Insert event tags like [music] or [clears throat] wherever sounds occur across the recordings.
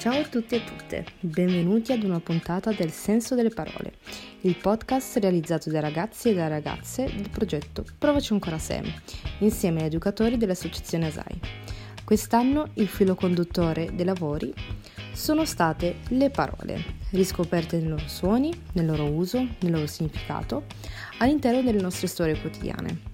Ciao a tutti e tutte, benvenuti ad una puntata del Senso delle Parole, il podcast realizzato dai ragazzi e dalle ragazze del progetto Provaci ancora Sam, insieme agli educatori dell'associazione ASAI. Quest'anno il filo conduttore dei lavori sono state le parole, riscoperte nei loro suoni, nel loro uso, nel loro significato, all'interno delle nostre storie quotidiane.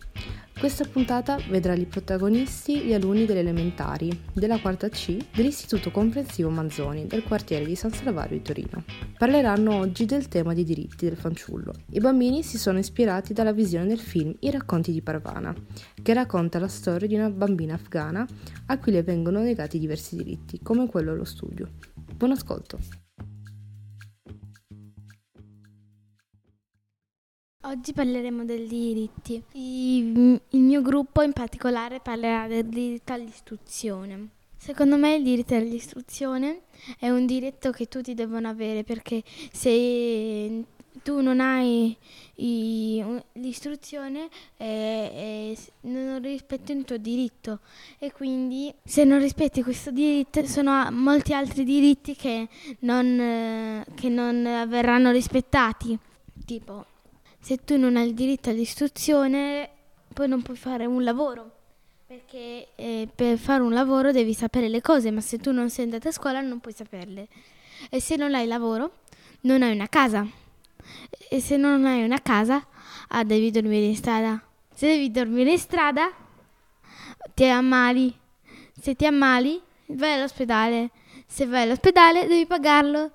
Questa puntata vedrà i protagonisti gli alunni delle elementari della quarta C dell'Istituto Comprensivo Manzoni del quartiere di San Salvario di Torino. Parleranno oggi del tema dei diritti del fanciullo. I bambini si sono ispirati dalla visione del film I racconti di Parvana, che racconta la storia di una bambina afghana a cui le vengono negati diversi diritti, come quello allo studio. Buon ascolto! Oggi parleremo dei diritti. Il mio gruppo in particolare parlerà del diritto all'istruzione. Secondo me il diritto all'istruzione è un diritto che tutti devono avere perché se tu non hai l'istruzione eh, eh, non rispetti il tuo diritto e quindi se non rispetti questo diritto sono molti altri diritti che non, eh, che non verranno rispettati. Tipo se tu non hai il diritto all'istruzione, poi non puoi fare un lavoro. Perché eh, per fare un lavoro devi sapere le cose, ma se tu non sei andata a scuola non puoi saperle. E se non hai lavoro, non hai una casa. E se non hai una casa, ah, devi dormire in strada. Se devi dormire in strada, ti ammali. Se ti ammali, vai all'ospedale. Se vai all'ospedale, devi pagarlo.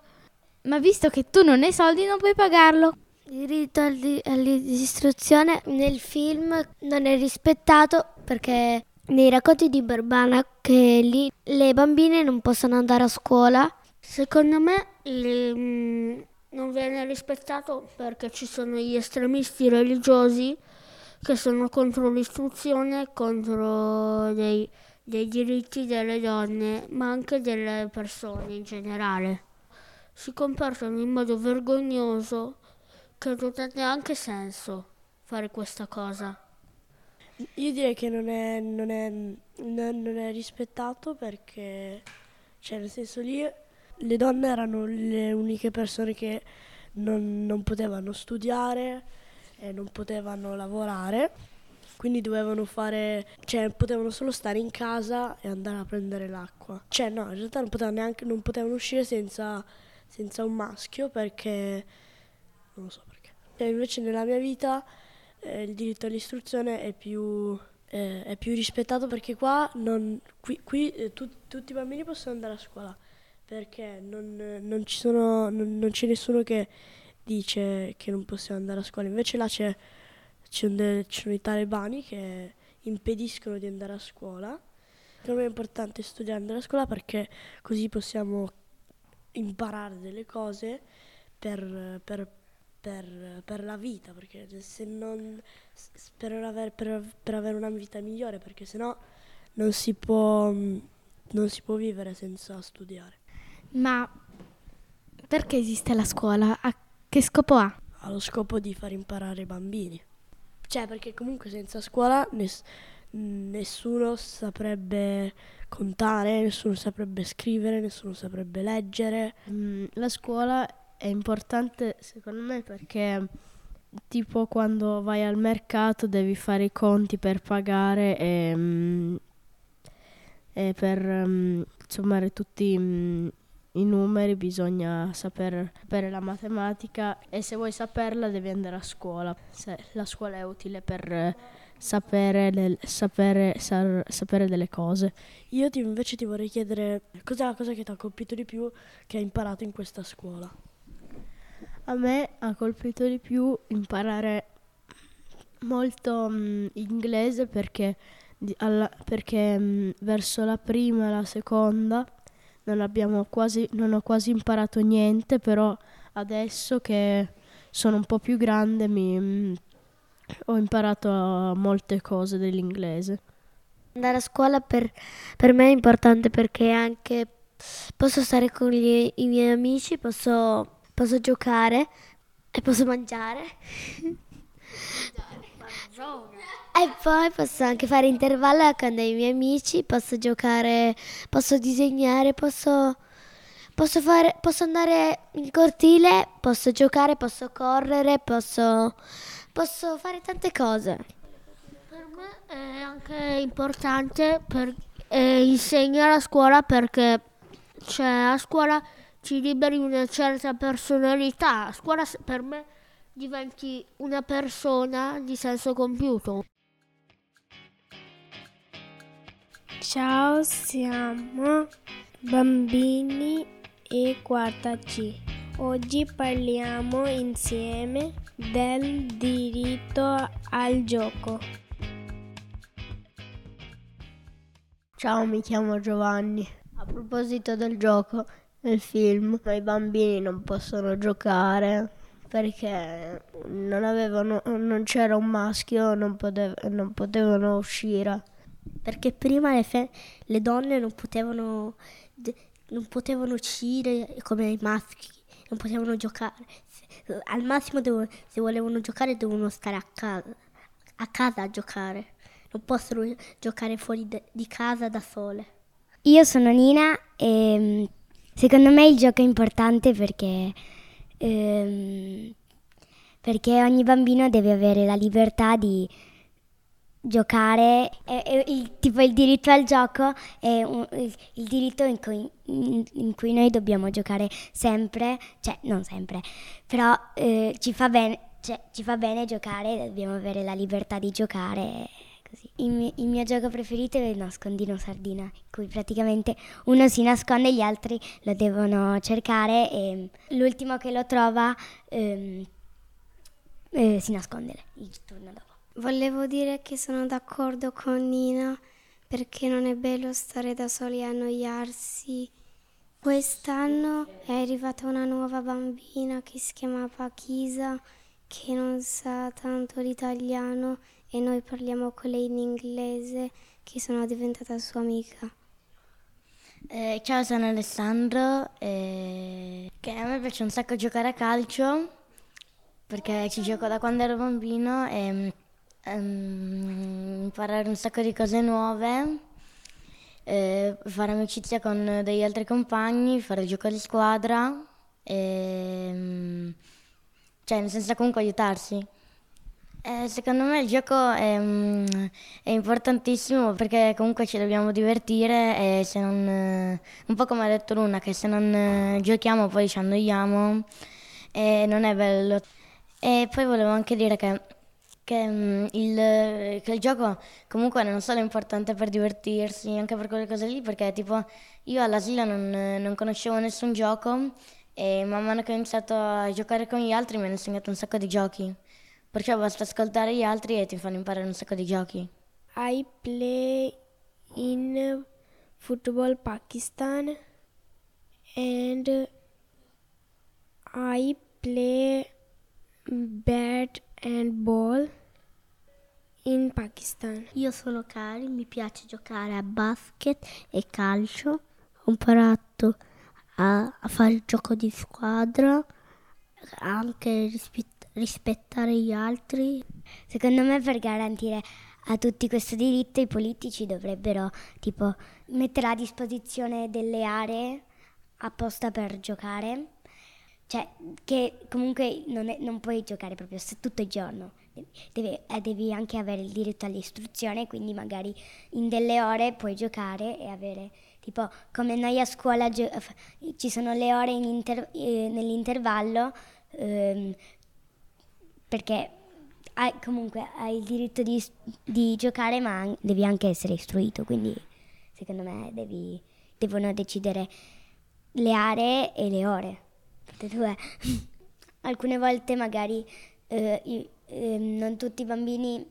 Ma visto che tu non hai soldi, non puoi pagarlo. Diritto all'istruzione nel film non è rispettato perché nei racconti di Barbana che lì le bambine non possono andare a scuola. Secondo me le, mm, non viene rispettato perché ci sono gli estremisti religiosi che sono contro l'istruzione, contro dei, dei diritti delle donne, ma anche delle persone in generale. Si comportano in modo vergognoso che non ha neanche senso fare questa cosa. Io direi che non è, non è, non, è rispettato perché, cioè nel senso lì, le donne erano le uniche persone che non, non potevano studiare e non potevano lavorare, quindi dovevano fare, cioè potevano solo stare in casa e andare a prendere l'acqua. Cioè no, in realtà non potevano, neanche, non potevano uscire senza, senza un maschio perché, non lo so e invece nella mia vita eh, il diritto all'istruzione è più, eh, è più rispettato perché qua, non, qui, qui eh, tu, tutti i bambini possono andare a scuola perché non, non, ci sono, non, non, c'è nessuno che dice che non possiamo andare a scuola, invece là c'è, c'è de, ci sono i talebani che impediscono di andare a scuola. Per me è importante studiare andare a scuola perché così possiamo imparare delle cose per, per per, per, la vita, perché se non per avere, per, per avere una vita migliore, perché sennò non si può, non si può vivere senza studiare. Ma perché esiste la scuola? A che scopo ha? Ha lo scopo di far imparare i bambini. Cioè, perché comunque senza scuola ness- nessuno saprebbe contare, nessuno saprebbe scrivere, nessuno saprebbe leggere. Mm, la scuola è importante secondo me perché tipo quando vai al mercato devi fare i conti per pagare e, um, e per um, sommare tutti um, i numeri bisogna saper, sapere la matematica e se vuoi saperla devi andare a scuola. Se la scuola è utile per sapere, le, sapere, sar, sapere delle cose. Io ti, invece ti vorrei chiedere cos'è la cosa che ti ha colpito di più che hai imparato in questa scuola? A me ha colpito di più imparare molto mh, mm, inglese perché, di, alla, perché mh, mm, verso la prima e la seconda non, quasi, non ho quasi imparato niente, però adesso che sono un po' più grande mi, mh, mm, ho imparato molte cose dell'inglese. Andare a scuola per, per me è importante perché anche posso stare con gli, i miei amici, posso posso giocare e posso mangiare. e poi posso anche fare intervallo con dei miei amici, posso giocare, posso disegnare, posso, Posso, fare, posso andare in cortile, posso giocare, posso correre, posso, posso fare tante cose. Per me è anche importante per, eh, insegnare a scuola perché cioè, a scuola ci liberi una certa personalità. A scuola per me diventi una persona di senso compiuto. Ciao, siamo bambini e guardaci. Oggi parliamo insieme del diritto al gioco. Ciao, mi chiamo Giovanni. A proposito del gioco, nel film i bambini non possono giocare perché non, avevano, non c'era un maschio, non, potev- non potevano uscire. Perché prima le, fe- le donne non potevano, non potevano uscire come i maschi, non potevano giocare. Al massimo devo, se volevano giocare dovevano stare a casa, a casa a giocare. Non possono giocare fuori de- di casa da sole. Io sono Nina e secondo me il gioco è importante perché, ehm, perché ogni bambino deve avere la libertà di giocare, e, e il, tipo il diritto al gioco è un, il, il, diritto in cui, in, in cui, noi dobbiamo giocare sempre, cioè non sempre, però eh, ci, fa bene, cioè, ci fa bene giocare, dobbiamo avere la libertà di giocare. Così. Il, il, mio gioco preferito è il nascondino sardina, in cui praticamente uno si nasconde e gli altri lo devono cercare e l'ultimo che lo trova ehm, eh, si nasconde il turno dopo. Volevo dire che sono d'accordo con Nina perché non è bello stare da soli e annoiarsi. Quest'anno è arrivata una nuova bambina che si chiama Pakisa che non sa tanto l'italiano e noi parliamo con lei in inglese che sono diventata sua amica. Eh, ciao, sono Alessandro. Eh, che a me piace un sacco giocare a calcio perché ci gioco da quando ero bambino e um, imparare un sacco di cose nuove, eh, fare amicizia con degli altri compagni, fare gioco di squadra, e, um, cioè nel senso comunque aiutarsi. Eh, secondo me il gioco è, um, è, importantissimo perché comunque ci dobbiamo divertire e se non, un po' come ha detto Luna, che se non giochiamo poi ci annoiamo e non è bello. E poi volevo anche dire che che, um, il, che, il, gioco comunque non solo è importante per divertirsi, anche per quelle cose lì, perché tipo io all'asilo non, non conoscevo nessun gioco e man mano che ho iniziato a giocare con gli altri mi hanno insegnato un sacco di giochi. Perciò basta ascoltare gli altri e ti fanno imparare un sacco di giochi. I play in football Pakistan and I play bat and ball in Pakistan. Io sono Kari, mi piace giocare a basket e calcio. Ho imparato a, a fare il gioco di squadra, anche rispett- rispettare gli altri. Secondo me per garantire a tutti questo diritto i politici dovrebbero tipo mettere a disposizione delle aree apposta per giocare. Cioè, che comunque non, è, non puoi giocare proprio tutto il giorno, devi, eh, devi anche avere il diritto all'istruzione, quindi magari in delle ore puoi giocare e avere, tipo come noi a scuola ci sono le ore inter- eh, nell'intervallo, ehm, perché hai, comunque hai il diritto di, di giocare ma devi anche essere istruito, quindi secondo me devi, devono decidere le aree e le ore due. [laughs] Alcune volte magari eh, io, eh, non tutti i bambini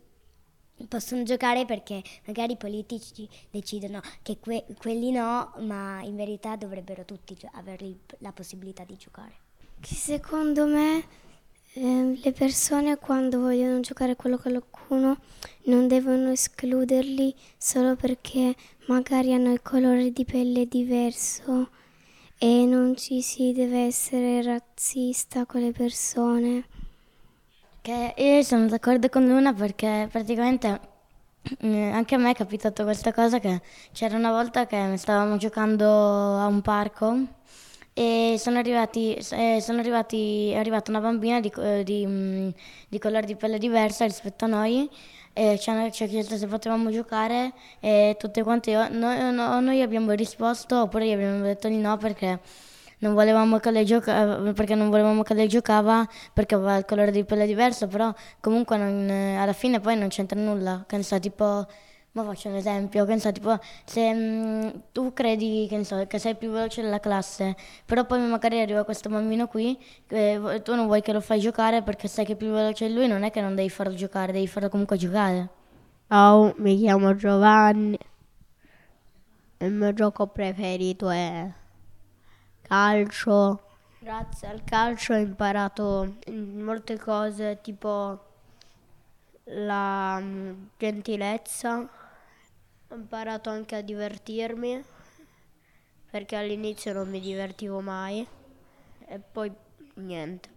possono giocare perché magari i politici decidono che que- quelli no, ma in verità dovrebbero tutti avere la possibilità di giocare. Secondo me eh, le persone quando vogliono giocare con qualcuno non devono escluderli solo perché magari hanno il colore di pelle diverso e non ci si deve essere razzista con le persone. Che io sono d'accordo con Luna perché praticamente eh, anche a me è capitato questa cosa che c'era una volta che stavamo giocando a un parco e sono arrivati, eh, sono arrivati, è arrivata una bambina di, eh, di, mm, di colore di pelle diversa rispetto a noi e ci, ha chiesto se potevamo giocare e tutte quante noi, no, noi abbiamo risposto oppure gli abbiamo detto di no perché non volevamo che lei, gioca- perché non volevamo che lei giocava perché aveva il colore di pelle diverso però comunque non, alla fine poi non c'entra nulla che ne so tipo ma faccio un esempio, che tipo, se mh, mm, tu credi che, so, che, sei più veloce della classe, però poi magari arriva questo bambino qui, e tu non vuoi che lo fai giocare perché sai che è più veloce di lui, non è che non devi farlo giocare, devi farlo comunque giocare. Ciao, mi chiamo Giovanni. Il mio gioco preferito è calcio. Grazie al calcio ho imparato molte cose, tipo la mm, gentilezza ho imparato anche a divertirmi perché all'inizio non mi divertivo mai e poi niente.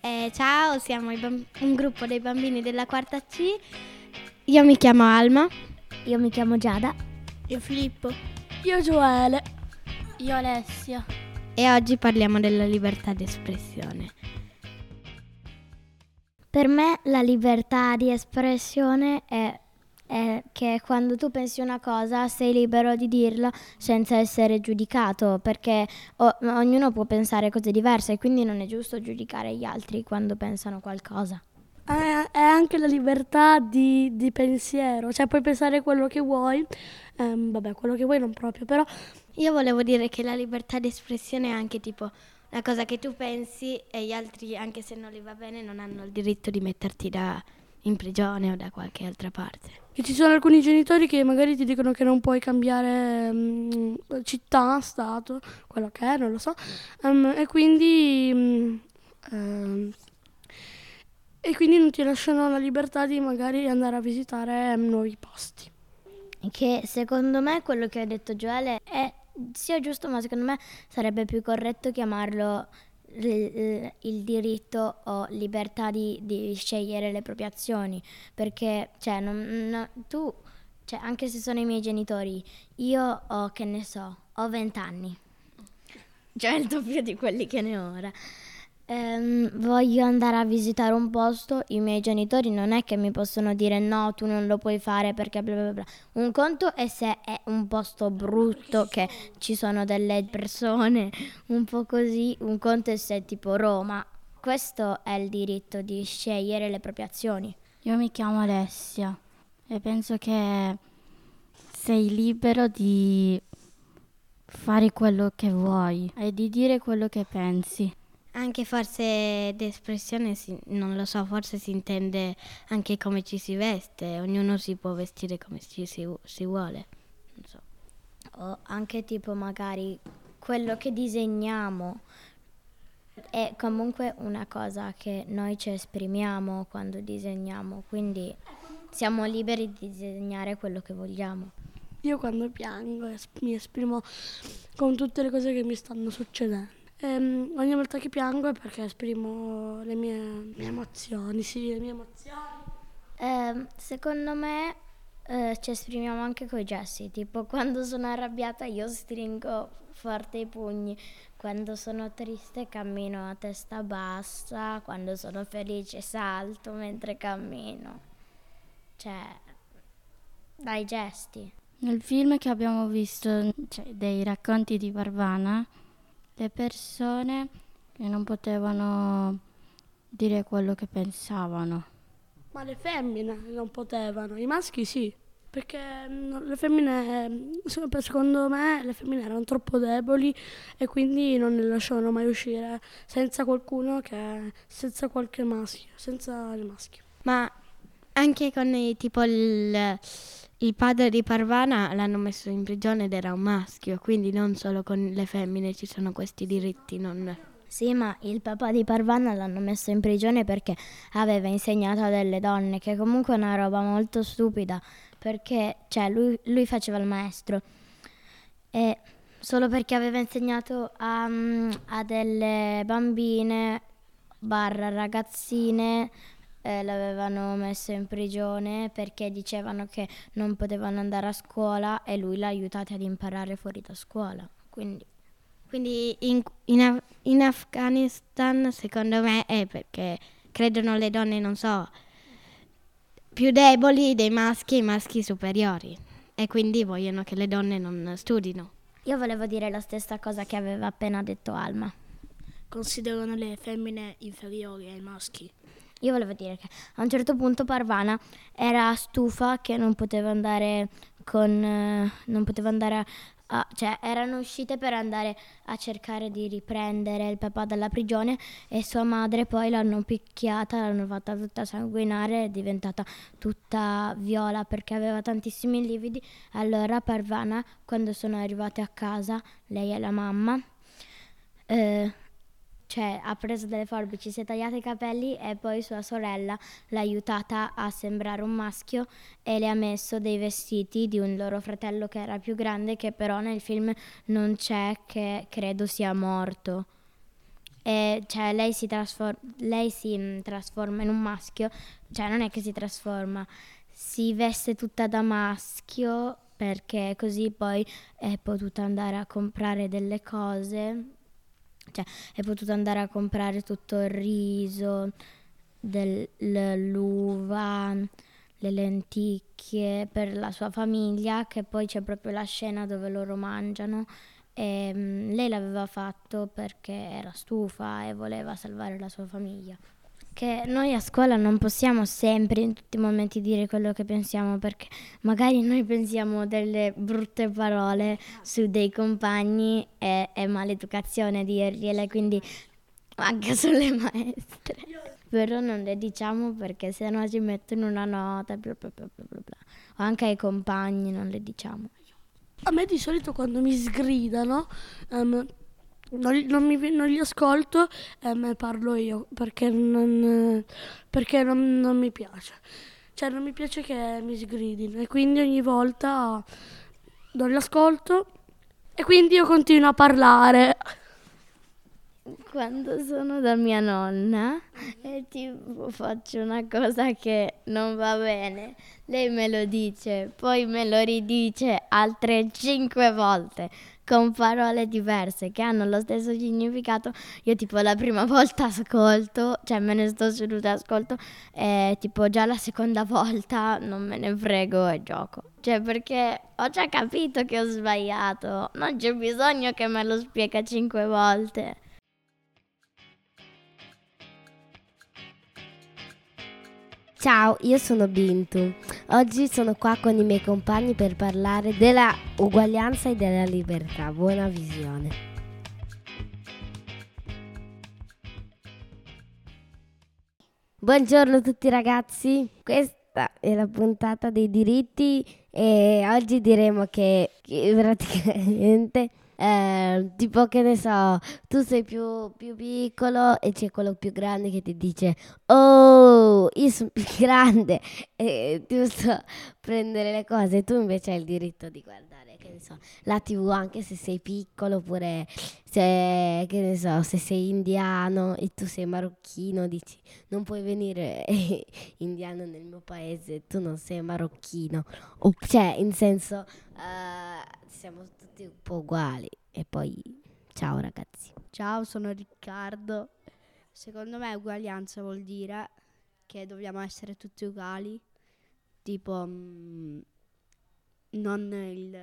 Eh, ciao, siamo bamb- un gruppo dei bambini della quarta C. Io mi chiamo Alma. Io mi chiamo Giada. Io Filippo. Io Gioele. Io Alessia. E oggi parliamo della libertà di espressione. Per me la libertà di espressione è è che quando tu pensi una cosa sei libero di dirla senza essere giudicato, perché o- ognuno può pensare cose diverse e quindi non è giusto giudicare gli altri quando pensano qualcosa. È, è anche la libertà di, di, pensiero, cioè puoi pensare quello che vuoi, ehm, vabbè quello che vuoi non proprio, però... Io volevo dire che la libertà di espressione è anche tipo una cosa che tu pensi e gli altri, anche se non li va bene, non hanno il diritto di metterti da, in prigione o da qualche altra parte. Che ci sono alcuni genitori che magari ti dicono che non puoi cambiare um, città, stato, quello che è, non lo so, um, e quindi... Um, e quindi non ti lasciano la libertà di magari andare a visitare nuovi posti. Che secondo me quello che ha detto Joele è sia giusto, ma secondo me sarebbe più corretto chiamarlo il diritto o libertà di, di, scegliere le proprie azioni, perché cioè, non, no, tu, cioè, anche se sono i miei genitori, io ho, che ne so, ho vent'anni, cioè il doppio di quelli che ne ho ora. Ehm, voglio andare a visitare un posto, i miei genitori non è che mi possono dire no, tu non lo puoi fare perché bla bla bla. Un conto è se è un posto brutto, che ci sono delle persone [laughs] un po' così, un conto è se è tipo Roma. Questo è il diritto di scegliere le proprie azioni. Io mi chiamo Alessia e penso che sei libero di fare quello che vuoi e di dire quello che pensi. Anche forse d'espressione, si, non lo so, forse si intende anche come ci si veste, ognuno si può vestire come ci si, si vuole. So. O anche tipo magari quello che disegniamo è comunque una cosa che noi ci esprimiamo quando disegniamo, quindi siamo liberi di disegnare quello che vogliamo. Io quando piango mi esprimo con tutte le cose che mi stanno succedendo. Ehm, ogni volta che piango è perché esprimo le mie, mie emozioni, sì, le mie emozioni. Eh, secondo me eh, ci esprimiamo anche con i gesti, tipo [laughs] quando sono arrabbiata io stringo forte i pugni, quando sono triste cammino a testa bassa, quando sono felice salto mentre cammino. Cioè, dai gesti. Nel film che abbiamo visto, cioè, dei racconti di Barbana, le persone che non potevano dire quello che pensavano. Ma le femmine non potevano, i maschi sì, perché mm, le femmine, secondo me, le femmine erano troppo deboli e quindi non le lasciavano mai uscire senza qualcuno che, senza qualche maschio, senza il maschio. Ma anche con i, tipo il il padre di Parvana l'hanno messo in prigione ed era un maschio, quindi non solo con le femmine ci sono questi diritti. Non... Sì, ma il papà di Parvana l'hanno messo in prigione perché aveva insegnato a delle donne, che comunque è una roba molto stupida, perché cioè, lui, lui faceva il maestro. E solo perché aveva insegnato a, a delle bambine barra ragazzine eh, l'avevano messo in prigione perché dicevano che non potevano andare a scuola e lui l'ha aiutato ad imparare fuori da scuola. Quindi, quindi in, in, in Afghanistan secondo me è perché credono le donne, non so, più deboli dei maschi e i maschi superiori e quindi vogliono che le donne non studino. Io volevo dire la stessa cosa che aveva appena detto Alma. Considerano le femmine inferiori ai maschi. Io volevo dire che a un certo punto Parvana era stufa che non poteva andare con eh, non poteva andare a, cioè erano uscite per andare a cercare di riprendere il papà dalla prigione e sua madre poi l'hanno picchiata, l'hanno fatta tutta sanguinare, è diventata tutta viola perché aveva tantissimi lividi. Allora Parvana quando sono arrivate a casa, lei e la mamma eh, cioè ha preso delle forbici, si è tagliata i capelli e poi sua sorella l'ha aiutata a sembrare un maschio e le ha messo dei vestiti di un loro fratello che era più grande che però nel film non c'è che credo sia morto. E cioè lei si, trasfor- lei si mm, trasforma in un maschio, cioè non è che si trasforma, si veste tutta da maschio perché così poi è potuta andare a comprare delle cose cioè è potuto andare a comprare tutto il riso, del, l'uva, le lenticchie per la sua famiglia, che poi c'è proprio la scena dove loro mangiano. E, um, lei l'aveva fatto perché era stufa e voleva salvare la sua famiglia che noi a scuola non possiamo sempre in tutti i momenti dire quello che pensiamo perché magari noi pensiamo delle brutte parole su dei compagni e è maleducazione dirgliele, quindi anche sulle maestre. Però non le diciamo perché sennò ci mettono una nota, bla bla bla bla bla. O anche ai compagni non le diciamo. A me di solito quando mi sgridano um, non, non, mi, non li ascolto e me parlo io perché non, perché non, non mi piace. Cioè non mi piace che mi sgridino e quindi ogni volta non li ascolto e quindi io continuo a parlare. Quando sono da mia nonna e tipo faccio una cosa che non va bene, lei me lo dice, poi me lo ridice altre cinque volte con parole diverse che hanno lo stesso significato, io tipo la prima volta ascolto, cioè me ne sto seduta e ascolto e tipo già la seconda volta non me ne frego e gioco. Cioè perché ho già capito che ho sbagliato, non c'è bisogno che me lo spiega cinque volte. Ciao, io sono Bintu. Oggi sono qua con i miei compagni per parlare della uguaglianza e della libertà. Buona visione. Buongiorno a tutti ragazzi, questa è la puntata dei diritti e oggi diremo che, praticamente eh, tipo che ne so, tu sei più, più, piccolo e c'è quello più grande che ti dice oh, io sono più [laughs] grande. E tu so prendere le cose, tu invece hai il diritto di guardare, che ne so, la tv anche se sei piccolo oppure se, che ne so, se sei indiano e tu sei marocchino, dici non puoi venire [laughs] indiano nel mio paese, tu non sei marocchino, o, cioè in senso... Uh, siamo tutti un po' uguali. E poi ciao ragazzi. Ciao, sono Riccardo. Secondo me uguaglianza vuol dire che dobbiamo essere tutti uguali. Tipo mh, mm, non il,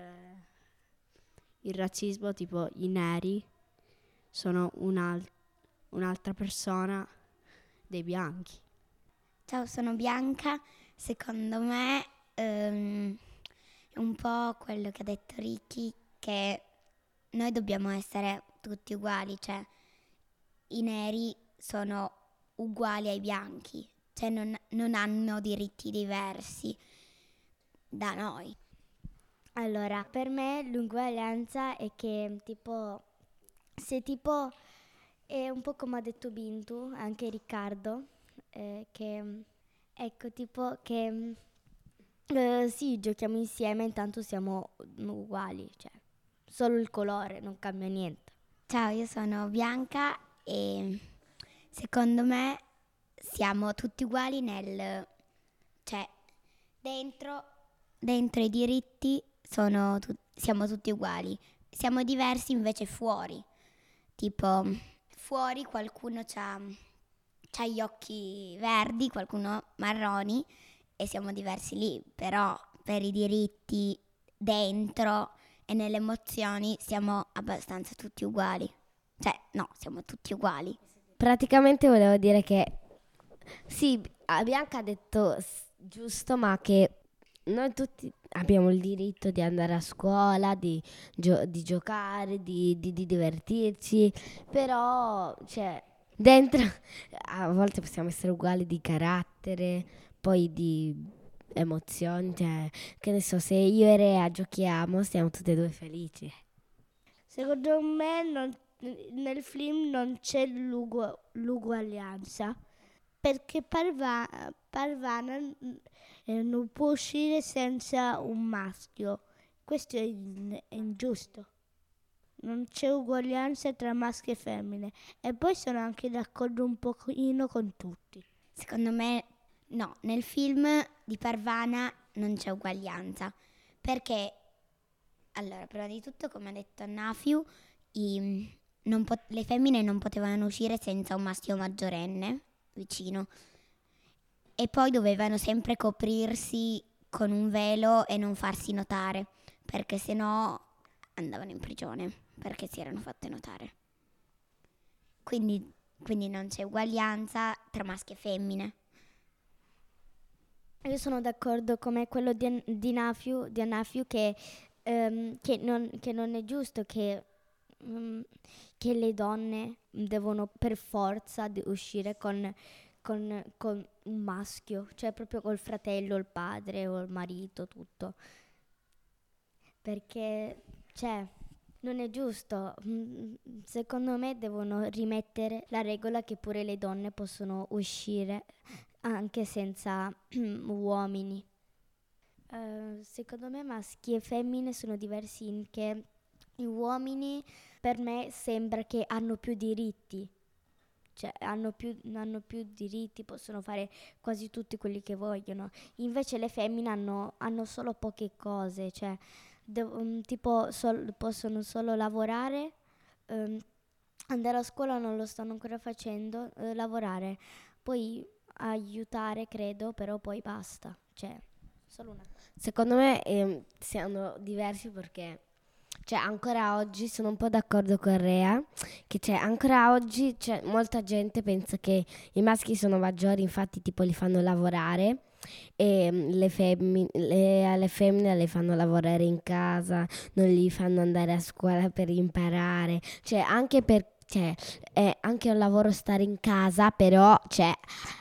il, razzismo, tipo i neri sono un'al- un'altra persona dei bianchi. Ciao, sono Bianca. Secondo me um, un po' quello che ha detto Ricky, che noi dobbiamo essere tutti uguali, cioè i neri sono uguali ai bianchi, cioè non, non hanno diritti diversi da noi. Allora, per me l'uguaglianza è che tipo, se tipo è un po' come ha detto Bintu, anche Riccardo, eh, che ecco tipo che eh, sì, giochiamo insieme, intanto siamo uguali, cioè solo il colore, non cambia niente. Ciao, io sono Bianca e secondo me siamo tutti uguali nel... cioè dentro, dentro i diritti tu, siamo tutti uguali, siamo diversi invece fuori. Tipo, fuori qualcuno ha gli occhi verdi, qualcuno marroni e siamo diversi lì, però per i diritti dentro e nelle emozioni siamo abbastanza tutti uguali. Cioè, no, siamo tutti uguali. Praticamente volevo dire che sì, Bianca ha detto giusto, ma che noi tutti abbiamo il diritto di andare a scuola, di, gio- di giocare, di, di, di, divertirci, però cioè, dentro [laughs] a volte possiamo essere uguali di carattere, poi di emozioni, cioè, che ne so, se io e Rea giochiamo stiamo tutte e due felici. Secondo me non, nel film non c'è l'ugu- l'uguaglianza perché Parva- Parvana eh, non può uscire senza un maschio. Questo è, in- è ingiusto. Non c'è uguaglianza tra maschi e femmine. E poi sono anche d'accordo un pochino con tutti. Secondo me no, nel film di Parvana non c'è uguaglianza. Perché, allora, prima di tutto, come ha detto Nafiu, i, pot- le femmine non potevano uscire senza un maschio maggiorenne vicino. E poi dovevano sempre coprirsi con un velo e non farsi notare, perché sennò andavano in prigione, perché si erano fatte notare. Quindi, quindi non c'è uguaglianza tra maschi e femmine. Io sono d'accordo come quello di, di Nafiu, di Anafiu che, um, che, non, che, non, è giusto che, um, che le donne devono per forza uscire con, con, con, un maschio, cioè proprio col fratello, il padre o il marito, tutto. Perché, cioè, non è giusto. Mm, secondo me devono rimettere la regola che pure le donne possono uscire anche senza [clears throat] uomini. Uh, secondo me maschi e femmine sono diversi in che gli uomini per me sembra che hanno più diritti, cioè hanno più, hanno più diritti, possono fare quasi tutti quelli che vogliono. Invece le femmine hanno, hanno solo poche cose, cioè dev- um, tipo sol- possono solo lavorare, um, andare a scuola non lo stanno ancora facendo, uh, lavorare, poi aiutare credo, però poi basta, cioè solo una. Secondo me eh, siamo diversi perché cioè ancora oggi sono un po' d'accordo con Rea, che cioè, ancora oggi cioè, molta gente pensa che i maschi sono maggiori, infatti tipo li fanno lavorare e mm, le, femmi- le, alle femmine le fanno lavorare in casa, non li fanno andare a scuola per imparare, cioè anche per cioè, è anche un lavoro stare in casa, però cioè,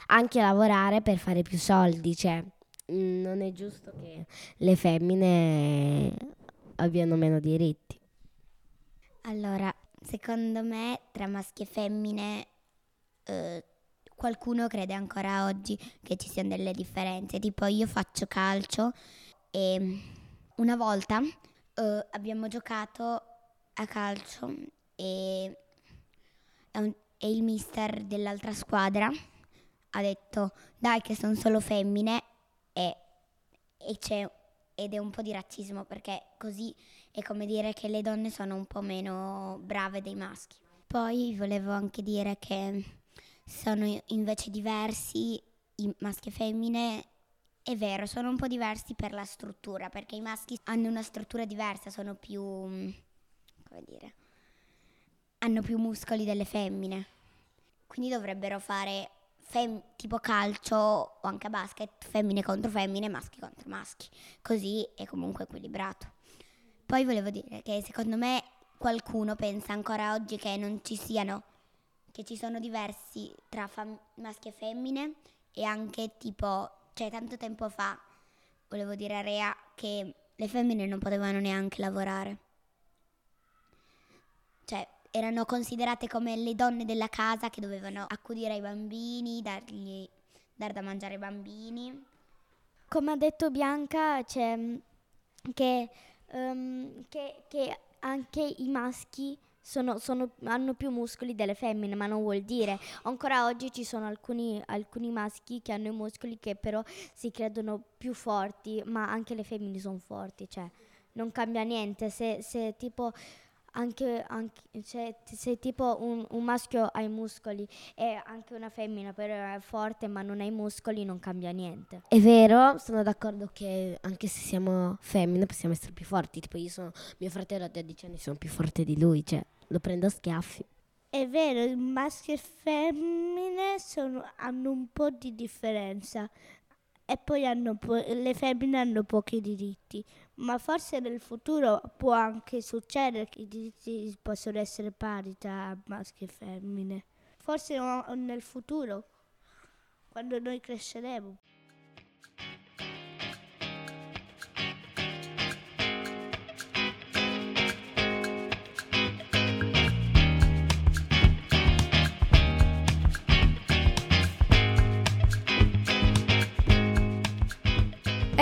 anche lavorare per fare più soldi, cioè, mm, non è giusto che le femmine abbiano meno diritti. Allora, secondo me tra maschi e femmine eh, qualcuno crede ancora oggi che ci siano delle differenze. Tipo io faccio calcio e una volta eh, abbiamo giocato a calcio e, e il mister dell'altra squadra ha detto dai che sono solo femmine e, e c'è ed è un po' di razzismo perché così è come dire che le donne sono un po' meno brave dei maschi. Poi volevo anche dire che sono invece diversi i maschi e femmine. È vero, sono un po' diversi per la struttura, perché i maschi hanno una struttura diversa, sono più, come dire, hanno più muscoli delle femmine. Quindi dovrebbero fare fem- tipo calcio o anche basket, femmine contro femmine, maschi contro maschi. Così è comunque equilibrato. Poi volevo dire che secondo me qualcuno pensa ancora oggi che non ci siano, che ci sono diversi tra fam- maschi e femmine e anche tipo, cioè tanto tempo fa, volevo dire a Rea che le femmine non potevano neanche lavorare. Cioè, erano considerate come le donne della casa che dovevano accudire ai bambini, dargli, dar da mangiare ai bambini. Come ha detto Bianca, c'è che, um, che, che anche i maschi sono, sono, hanno più muscoli delle femmine, ma non vuol dire. Ancora oggi ci sono alcuni, alcuni, maschi che hanno i muscoli che però si credono più forti, ma anche le femmine sono forti. Cioè, non cambia niente. Se, se tipo anche, anche cioè, se tipo un, un, maschio ha i muscoli e anche una femmina però è forte ma non ha i muscoli non cambia niente. È vero, sono d'accordo che anche se siamo femmine possiamo essere più forti, tipo io sono, mio fratello ha 12 anni, sono più forte di lui, cioè lo prendo a schiaffi. È vero, maschi e femmine sono, hanno un po' di differenza e poi po- le femmine hanno pochi diritti, ma forse nel futuro può anche succedere che i diritti possono essere pari tra maschi e femmine. Forse nel futuro, quando noi cresceremo.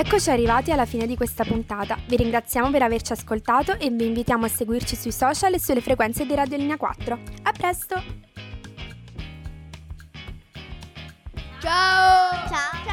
Eccoci arrivati alla fine di questa puntata. Vi ringraziamo per averci ascoltato e vi invitiamo a seguirci sui social e sulle frequenze di Radio Linea 4. A presto! Ciao! Ciao!